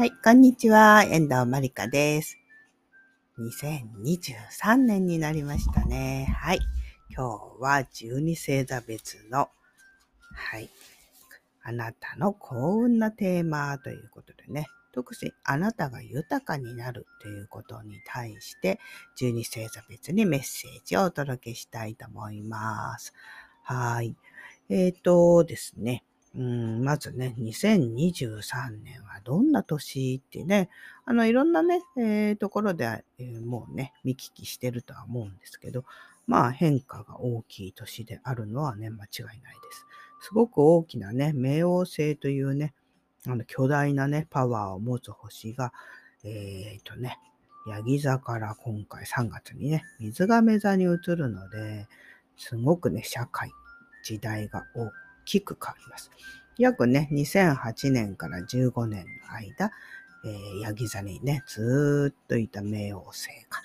はい、こんにちは。遠藤まりかです。2023年になりましたね。はい。今日は12星座別の、はい。あなたの幸運なテーマということでね。特にあなたが豊かになるということに対して、12星座別にメッセージをお届けしたいと思います。はい。えっ、ー、とですね。うん、まずね、2023年はどんな年ってね、あの、いろんなね、えー、ところで、えー、もうね、見聞きしてるとは思うんですけど、まあ変化が大きい年であるのはね、間違いないです。すごく大きなね、冥王星というね、あの巨大なね、パワーを持つ星が、えっ、ー、とね、ヤギ座から今回3月にね、水亀座に移るので、すごくね、社会、時代が大きいきく変わります。約ね、2008年から15年の間、えー、ヤギ座にね、ずっといた冥王星が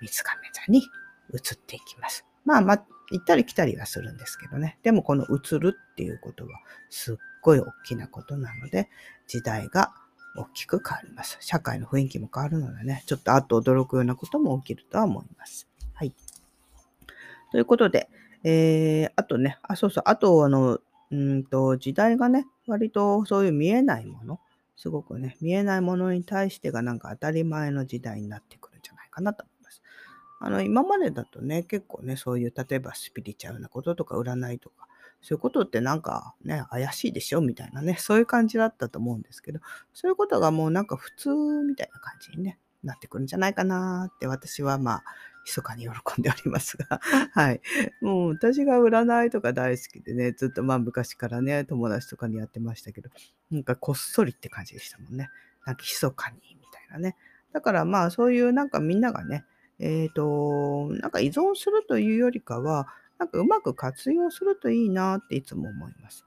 水亀座に移っていきます。まあまあ、行ったり来たりはするんですけどね。でもこの移るっていうことはすっごい大きなことなので、時代が大きく変わります。社会の雰囲気も変わるのでね、ちょっとあと驚くようなことも起きるとは思います。はい。ということで、えー、あとね、あ、そうそう、あと、あの、うんと、時代がね、割とそういう見えないもの、すごくね、見えないものに対してがなんか当たり前の時代になってくるんじゃないかなと思います。あの、今までだとね、結構ね、そういう、例えばスピリチュアルなこととか占いとか、そういうことってなんかね、怪しいでしょみたいなね、そういう感じだったと思うんですけど、そういうことがもうなんか普通みたいな感じにね、なってくるんじゃないかなって私はまあ、密かに喜んでおりますが、はい。もう私が占いとか大好きでね、ずっとまあ昔からね、友達とかにやってましたけど、なんかこっそりって感じでしたもんね。なんか密かにみたいなね。だからまあそういうなんかみんながね、えっ、ー、と、なんか依存するというよりかは、なんかうまく活用するといいなっていつも思います。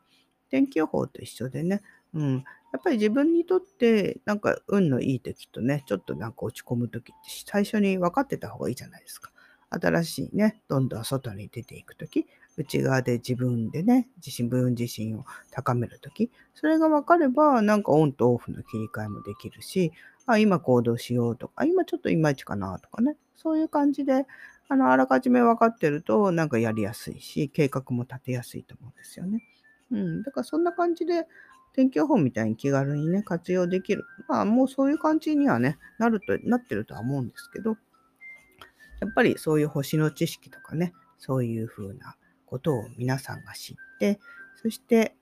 天気予報と一緒でね、うん。やっぱり自分にとって、なんか運のいい時とね、ちょっとなんか落ち込む時って最初に分かってた方がいいじゃないですか。新しいね、どんどん外に出ていく時、内側で自分でね、自身、分自身を高める時、それが分かれば、なんかオンとオフの切り替えもできるし、あ、今行動しようとか、今ちょっといまいちかなとかね、そういう感じで、あの、あらかじめ分かってると、なんかやりやすいし、計画も立てやすいと思うんですよね。うん。だからそんな感じで、天気予報みたいに気軽にね、活用できる。まあ、もうそういう感じにはね、なると、なってるとは思うんですけど、やっぱりそういう星の知識とかね、そういうふうなことを皆さんが知って、そして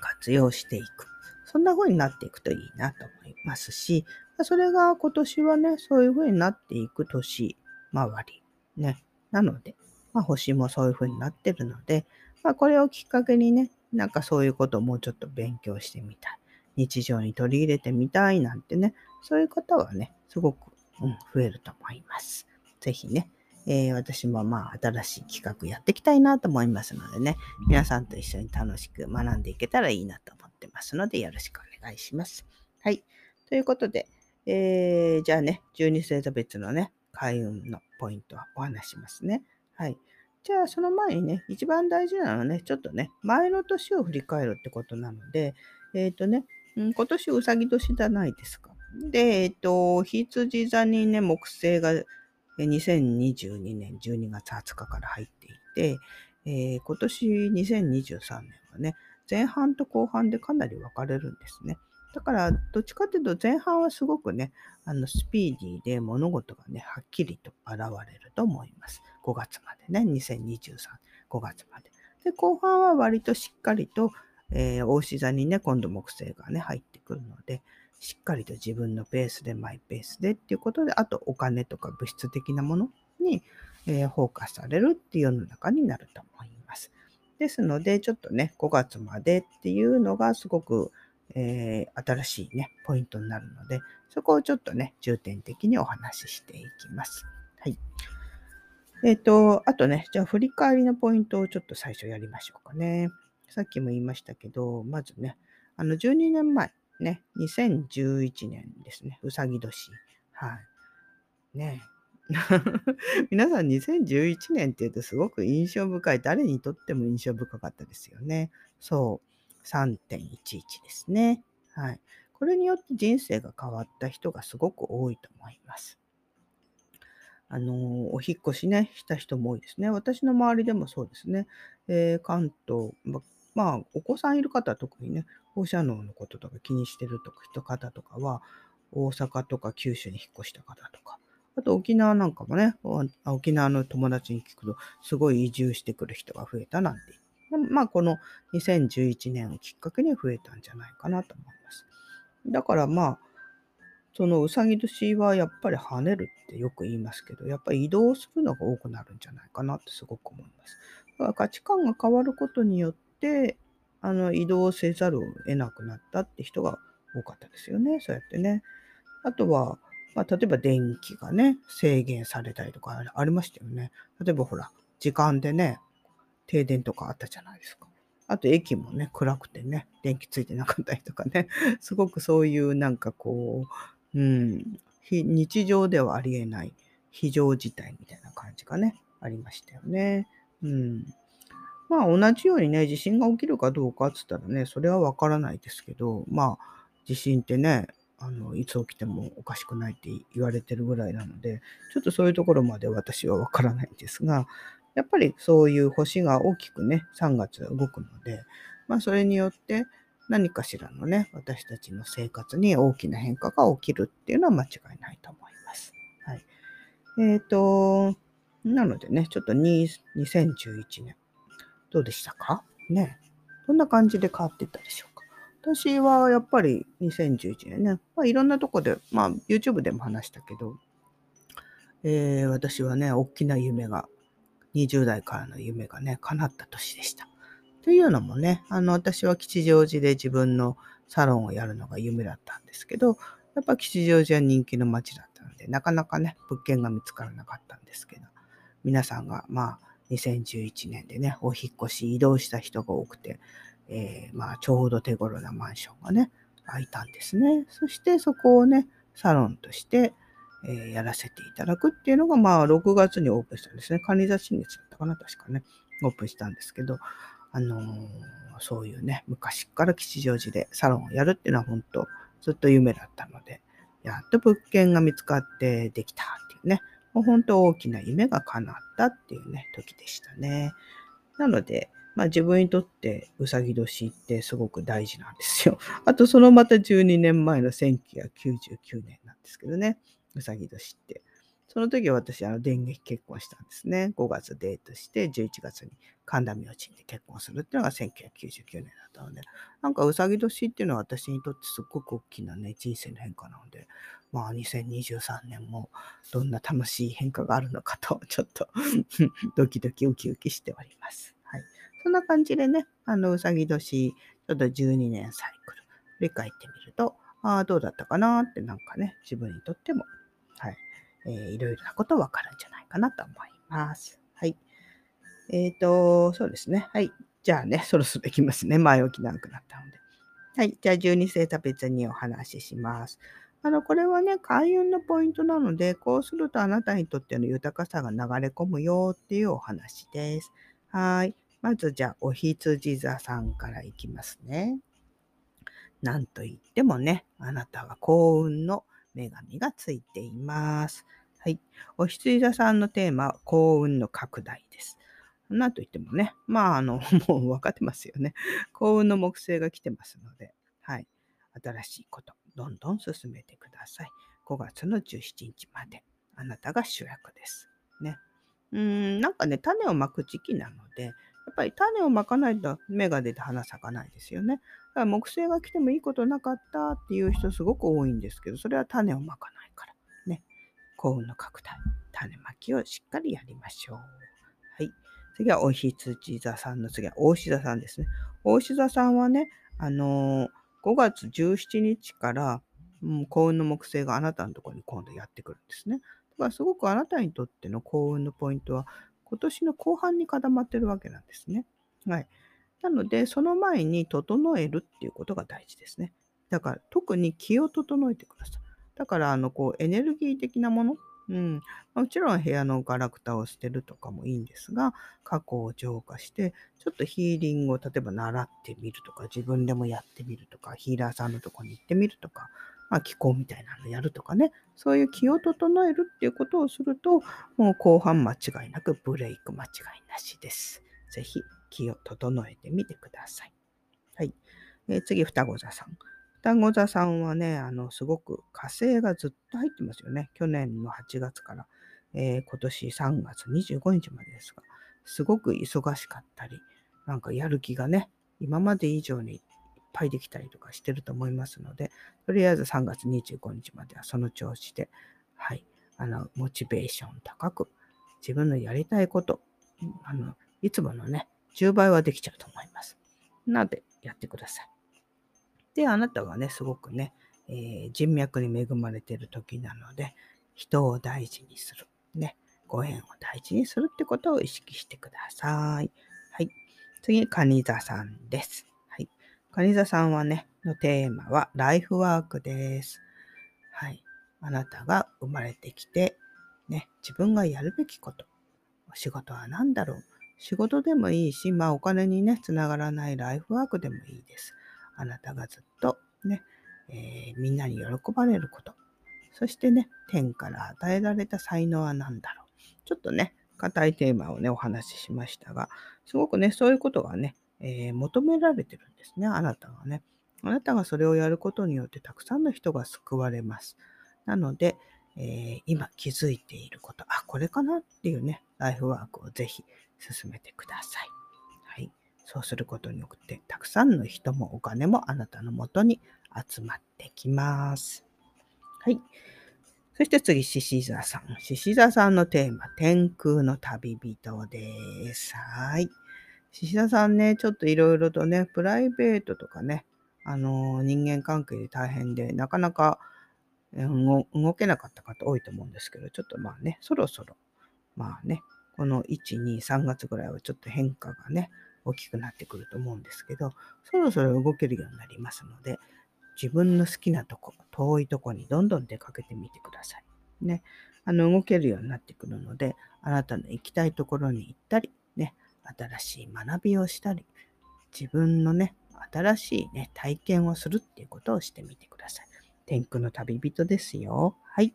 活用していく。そんな風になっていくといいなと思いますし、それが今年はね、そういう風になっていく年回り。ね。なので、まあ、星もそういう風になってるので、まあ、これをきっかけにね、なんかそういうことをもうちょっと勉強してみたい。日常に取り入れてみたいなんてね、そういう方はね、すごく、うん、増えると思います。ぜひね、えー、私もまあ新しい企画やっていきたいなと思いますのでね、皆さんと一緒に楽しく学んでいけたらいいなと思ってますので、よろしくお願いします。はい。ということで、えー、じゃあね、12星座別のね、開運のポイントはお話しますね。はい。じゃあ、その前にね、一番大事なのはね、ちょっとね、前の年を振り返るってことなので、えっ、ー、とね、うん、今年うさぎ年じゃないですか。で、えっ、ー、と、羊座にね、木星が2022年12月20日から入っていて、えー、今年2023年はね、前半と後半でかなり分かれるんですね。だから、どっちかというと前半はすごくね、あのスピーディーで物事がね、はっきりと現れると思います。5月までね、2023、月まで。で、後半は割としっかりと、えー、大志座にね、今度木星がね、入ってくるので、しっかりと自分のペースで、マイペースでっていうことで、あとお金とか物質的なものに、えー、フォーカスされるっていう世の中になると思います。ですので、ちょっとね、5月までっていうのがすごく、えー、新しいね、ポイントになるので、そこをちょっとね、重点的にお話ししていきます。はい。えっ、ー、と、あとね、じゃあ振り返りのポイントをちょっと最初やりましょうかね。さっきも言いましたけど、まずね、あの12年前、ね、2011年ですね、うさぎ年。はい。ね。皆さん2011年って言うとすごく印象深い、誰にとっても印象深かったですよね。そう、3.11ですね。はい。これによって人生が変わった人がすごく多いと思います。あの、お引越しね、した人も多いですね。私の周りでもそうですね。えー、関東、ま、まあ、お子さんいる方は特にね、放射能のこととか気にしてるとか方とかは、大阪とか九州に引っ越した方とか、あと沖縄なんかもね、沖縄の友達に聞くと、すごい移住してくる人が増えたなんて。まあ、この2011年をきっかけに増えたんじゃないかなと思います。だからまあ、そのうさぎ年はやっぱり跳ねるってよく言いますけど、やっぱり移動するのが多くなるんじゃないかなってすごく思います。だから価値観が変わることによって、あの移動せざるを得なくなったって人が多かったですよね。そうやってね。あとは、まあ、例えば電気がね、制限されたりとかありましたよね。例えばほら、時間でね、停電とかあったじゃないですか。あと駅もね、暗くてね、電気ついてなかったりとかね、すごくそういうなんかこう、うん、日常ではありえない非常事態みたいな感じがね、ありましたよね。うん。まあ同じようにね、地震が起きるかどうかっつったらね、それはわからないですけど、まあ地震ってね、あのいつ起きてもおかしくないって言われてるぐらいなので、ちょっとそういうところまで私はわからないんですが、やっぱりそういう星が大きくね、3月動くので、まあそれによって何かしらのね、私たちの生活に大きな変化が起きるっていうのは間違いないと思います。はい。えっ、ー、と、なのでね、ちょっと2011年、どうでしたか？ね。どんな感じで変わっていったでしょうか？私はやっぱり2011年ね、まあ、いろんなとこで、まあ YouTube でも話したけど、えー、私はね、大きな夢が、20代からの夢がね、叶った年でした。というのもね、あの、私は吉祥寺で自分のサロンをやるのが夢だったんですけど、やっぱ吉祥寺は人気の街だったので、なかなかね、物件が見つからなかったんですけど、皆さんが、まあ、2011年でね、お引越し、移動した人が多くて、えー、まあ、ちょうど手頃なマンションがね、空いたんですね。そしてそこをね、サロンとして、えー、やらせていただくっていうのが、まあ、6月にオープンしたんですね。管理雑誌月だったかな、確かね。オープンしたんですけど、あの、そういうね、昔から吉祥寺でサロンをやるっていうのは本当、ずっと夢だったので、やっと物件が見つかってできたっていうね、もう本当大きな夢が叶ったっていうね、時でしたね。なので、まあ自分にとってうさぎ年ってすごく大事なんですよ。あとそのまた12年前の1999年なんですけどね、うさぎ年って。その時私、あの、電撃結婚したんですね。5月デートして、11月に神田明神で結婚するっていうのが1999年だったので、なんかうさぎ年っていうのは私にとってすっごく大きなね、人生の変化なので、まあ2023年もどんな楽しい変化があるのかと、ちょっと ドキドキウキウキしております。はい。そんな感じでね、あのうさぎ年、ちょっと12年サイクル、振り返ってみると、ああ、どうだったかなってなんかね、自分にとっても、えー、いろいろなことわかるんじゃないかなと思います。はい。えっ、ー、と、そうですね。はい。じゃあね、そろそろ行きますね。前置き長くなったので。はい。じゃあ、12星座別にお話しします。あの、これはね、開運のポイントなので、こうするとあなたにとっての豊かさが流れ込むよっていうお話です。はい。まず、じゃあ、お羊座さんからいきますね。なんといってもね、あなたは幸運の女神がついています。はい。お羊座さんのテーマ幸運の拡大です。なんといってもね、まあ、あの、もう分かってますよね。幸運の木星が来てますので、はい。新しいこと、どんどん進めてください。5月の17日まで、あなたが主役です。ね。うん、なんかね、種をまく時期なので、やっぱり種をまかないと芽が出て花咲かないですよね。だから木星が来てもいいことなかったっていう人すごく多いんですけど、それは種をまかないから。幸運の拡大、種まきをしっかりやりましょう。はい。次はお羊座さんの次は大志座さんですね。大志座さんはね、あのー、5月17日から、うん、幸運の木星があなたのところに今度やってくるんですね。だからすごくあなたにとっての幸運のポイントは今年の後半に固まってるわけなんですね。はい。なので、その前に整えるっていうことが大事ですね。だから特に気を整えてください。だから、あの、こう、エネルギー的なもの、うん。もちろん部屋のガラクタを捨てるとかもいいんですが、過去を浄化して、ちょっとヒーリングを例えば習ってみるとか、自分でもやってみるとか、ヒーラーさんのとこに行ってみるとか、まあ、気候みたいなのやるとかね、そういう気を整えるっていうことをすると、もう後半間違いなくブレイク間違いなしです。ぜひ気を整えてみてください。はい。えー、次、双子座さん。双子座さんはね、あの、すごく火星がずっと入ってますよね。去年の8月から、えー、今年3月25日までですが、すごく忙しかったり、なんかやる気がね、今まで以上にいっぱいできたりとかしてると思いますので、とりあえず3月25日まではその調子で、はい、あの、モチベーション高く、自分のやりたいこと、あの、いつものね、10倍はできちゃうと思います。なので、やってください。で、あなたはね、すごくね、えー、人脈に恵まれてる時なので、人を大事にする。ね、ご縁を大事にするってことを意識してください。はい。次、カニ座さんです。はい。カニ座さんはね、のテーマはライフワークです。はい。あなたが生まれてきて、ね、自分がやるべきこと。お仕事は何だろう仕事でもいいし、まあお金にね、つながらないライフワークでもいいです。あなたがずっとね、えー、みんなに喜ばれること。そしてね、天から与えられた才能は何だろう。ちょっとね、硬いテーマをね、お話ししましたが、すごくね、そういうことがね、えー、求められてるんですね、あなたはね。あなたがそれをやることによってたくさんの人が救われます。なので、えー、今気づいていること、あ、これかなっていうね、ライフワークをぜひ進めてください。そうすることによって、たくさんの人もお金もあなたのもとに集まってきます。はい。そして次、獅子座さん。獅子座さんのテーマ、天空の旅人です。はい。獅子座さんね、ちょっといろいろとね、プライベートとかね、あのー、人間関係で大変で、なかなか動けなかった方多いと思うんですけど、ちょっとまあね、そろそろ、まあね、この1、2、3月ぐらいはちょっと変化がね、大きくなってくると思うんですけど、そろそろ動けるようになりますので、自分の好きなとこ、遠いとこにどんどん出かけてみてください。ね。あの、動けるようになってくるので、あなたの行きたいところに行ったり、ね、新しい学びをしたり、自分のね、新しいね、体験をするっていうことをしてみてください。天空の旅人ですよ。はい。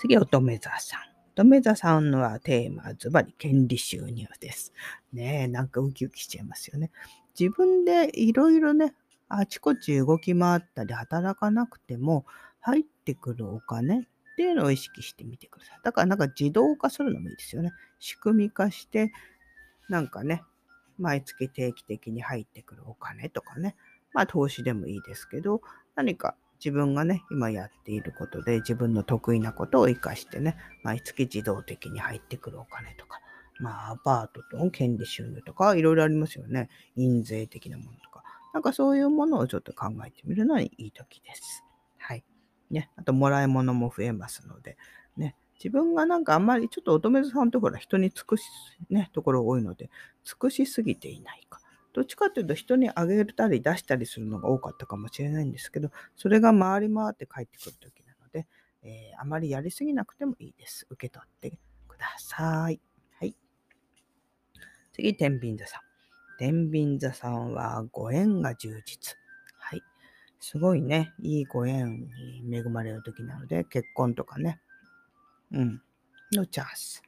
次、乙女座さん。乙女座さんのはテーマズバリ権利収入です。ねえ、なんかウキウキしちゃいますよね。自分でいろいろね、あちこち動き回ったり働かなくても入ってくるお金っていうのを意識してみてください。だからなんか自動化するのもいいですよね。仕組み化して、なんかね、毎月定期的に入ってくるお金とかね、まあ投資でもいいですけど、何か自分がね、今やっていることで自分の得意なことを活かしてね、毎月自動的に入ってくるお金とか、まあアパートと権利収入とかいろいろありますよね。印税的なものとか。なんかそういうものをちょっと考えてみるのにいい時です。はい。ね。あと、もらい物も増えますので、ね。自分がなんかあんまりちょっと乙女座さんとほら人に尽くし、ね、ところ多いので、尽くしすぎていないか。どっちかっていうと人にあげたり出したりするのが多かったかもしれないんですけど、それが回り回って帰ってくる時なので、えー、あまりやりすぎなくてもいいです。受け取ってください。はい。次、天秤座さん。天秤座さんはご縁が充実。はい。すごいね、いいご縁に恵まれる時なので、結婚とかね、うん、のチャンス。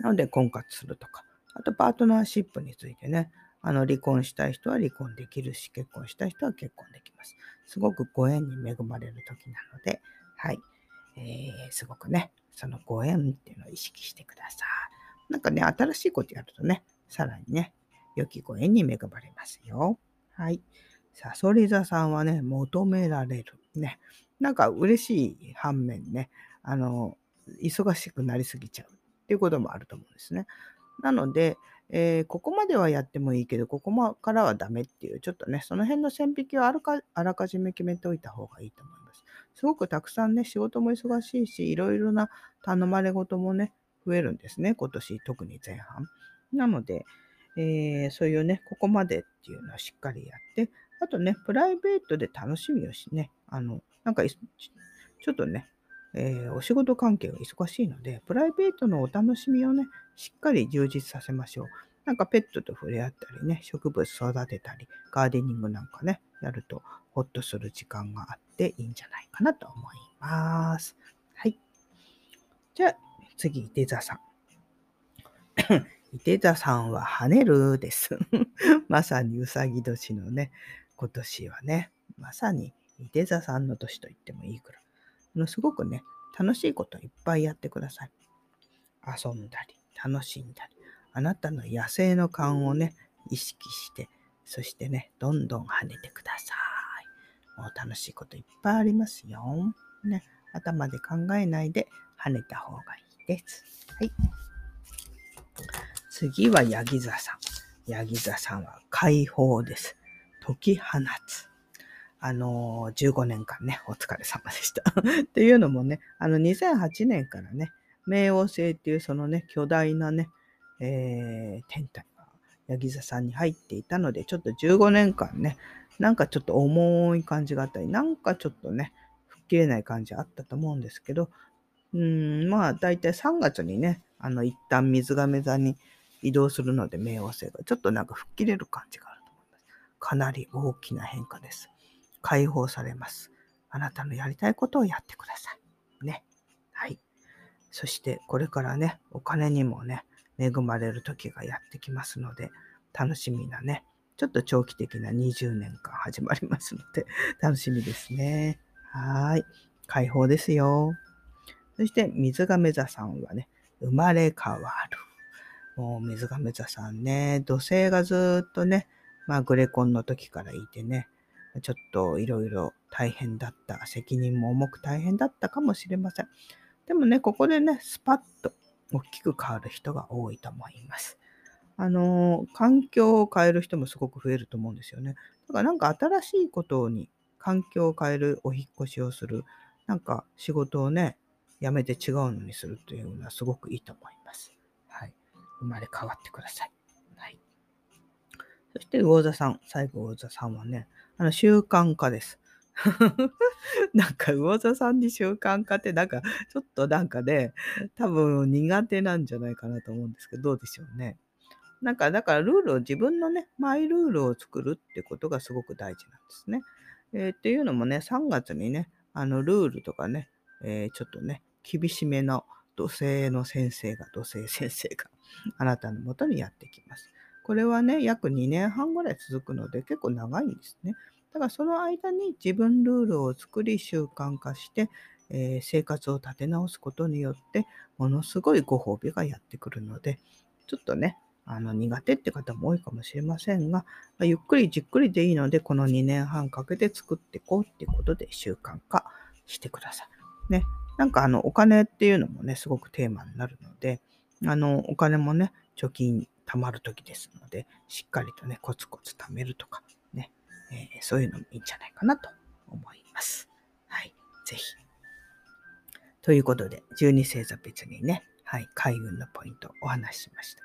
なので、婚活するとか、あとパートナーシップについてね、あの、離婚したい人は離婚できるし、結婚したい人は結婚できます。すごくご縁に恵まれる時なので、はい。えー、すごくね、そのご縁っていうのを意識してください。なんかね、新しいことやるとね、さらにね、良きご縁に恵まれますよ。はい。さそり座さんはね、求められる。ね。なんか嬉しい反面ね、あの、忙しくなりすぎちゃうっていうこともあると思うんですね。なので、えー、ここまではやってもいいけど、ここからはダメっていう、ちょっとね、その辺の線引きをあらかじめ決めておいた方がいいと思います。すごくたくさんね、仕事も忙しいし、いろいろな頼まれ事もね、増えるんですね、今年、特に前半。なので、えー、そういうね、ここまでっていうのをしっかりやって、あとね、プライベートで楽しみをしね、あの、なんか、ちょっとね、えー、お仕事関係が忙しいので、プライベートのお楽しみをね、しっかり充実させましょう。なんかペットと触れ合ったりね、植物育てたり、ガーデニングなんかね、やるとホッとする時間があっていいんじゃないかなと思います。はい。じゃあ、次、いて座さん。いて座さんは跳ねるです。まさにうさぎ年のね、今年はね、まさにいて座さんの年と言ってもいいくらい。すごくね、楽しいこといっぱいやってください。遊んだり、楽しんだり、あなたの野生の勘をね、意識して、そしてね、どんどん跳ねてください。もう楽しいこといっぱいありますよ。ね、頭で考えないで跳ねた方がいいです。はい。次はヤギ座さん。ヤギ座さんは解放です。解き放つ。あの、15年間ね、お疲れ様でした。っていうのもね、あの、2008年からね、冥王星っていうそのね、巨大なね、えー、天体がヤギ座さんに入っていたので、ちょっと15年間ね、なんかちょっと重い感じがあったり、なんかちょっとね、吹っ切れない感じあったと思うんですけど、うん、まあ、だいたい3月にね、あの、一旦水亀座に移動するので、冥王星がちょっとなんか吹っ切れる感じがあると思います。かなり大きな変化です。解放されます。あなたのやりたいことをやってください。ね。はい。そして、これからね、お金にもね、恵まれる時がやってきますので、楽しみなね、ちょっと長期的な20年間始まりますので、楽しみですね。はい。解放ですよ。そして、水亀座さんはね、生まれ変わる。もう水亀座さんね、土星がずっとね、まあグレコンの時からいてね、ちょっといろいろ大変だった、責任も重く大変だったかもしれません。でもね、ここでね、スパッと大きく変わる人が多いと思います。あの、環境を変える人もすごく増えると思うんですよね。だからなんか新しいことに環境を変えるお引越しをする、なんか仕事をね、辞めて違うのにするというのはすごくいいと思います。はい。生まれ変わってください。はい。そして魚座さん、最後魚座さんはね、あの習慣化です。なんか魚座さんに習慣化ってなんかちょっとなんかね、多分苦手なんじゃないかなと思うんですけど、どうでしょうね。なんかだからルールを自分のね、マイルールを作るってことがすごく大事なんですね。えー、っていうのもね、3月にね、あのルールとかね、えー、ちょっとね、厳しめの土星の先生が、土星先生があなたのもとにやってきます。これはね、約2年半ぐらい続くので結構長いんですね。だからその間に自分ルールを作り習慣化して、えー、生活を立て直すことによってものすごいご褒美がやってくるのでちょっとねあの苦手って方も多いかもしれませんが、まゆっくりじっくりでいいのでこの2年半かけて作っていこうっていうことで習慣化してください。ね、なんかあのお金っていうのもねすごくテーマになるのであのお金もね貯金貯まる時ですのでしっかりとねコツコツ貯めるとかねえー、そういうのもいいんじゃないかなと思います。はい。ぜひ。ということで、12星座別にね、はい、開運のポイントお話ししました。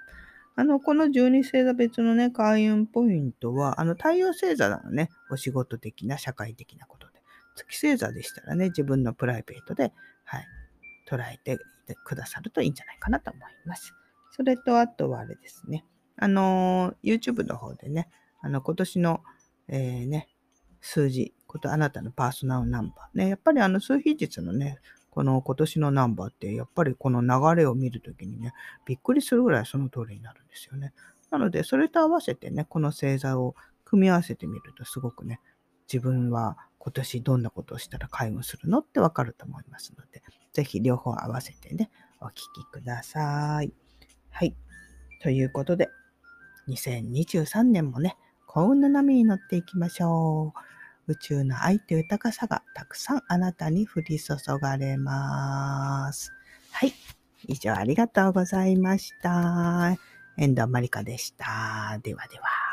あの、この12星座別のね、開運ポイントは、あの、太陽星座のね、お仕事的な、社会的なことで、月星座でしたらね、自分のプライベートで、はい、捉えてくださるといいんじゃないかなと思います。それと、あとはあれですね、あの、YouTube の方でね、あの、今年のえー、ね、数字、ことあなたのパーソナルナンバー。ね、やっぱりあの数比率のね、この今年のナンバーって、やっぱりこの流れを見るときにね、びっくりするぐらいその通りになるんですよね。なので、それと合わせてね、この星座を組み合わせてみると、すごくね、自分は今年どんなことをしたら開運するのってわかると思いますので、ぜひ両方合わせてね、お聞きください。はい。ということで、2023年もね、幸運の波に乗っていきましょう。宇宙の愛と豊かさがたくさんあなたに降り注がれます。はい。以上ありがとうございました。遠藤まりかでした。ではでは。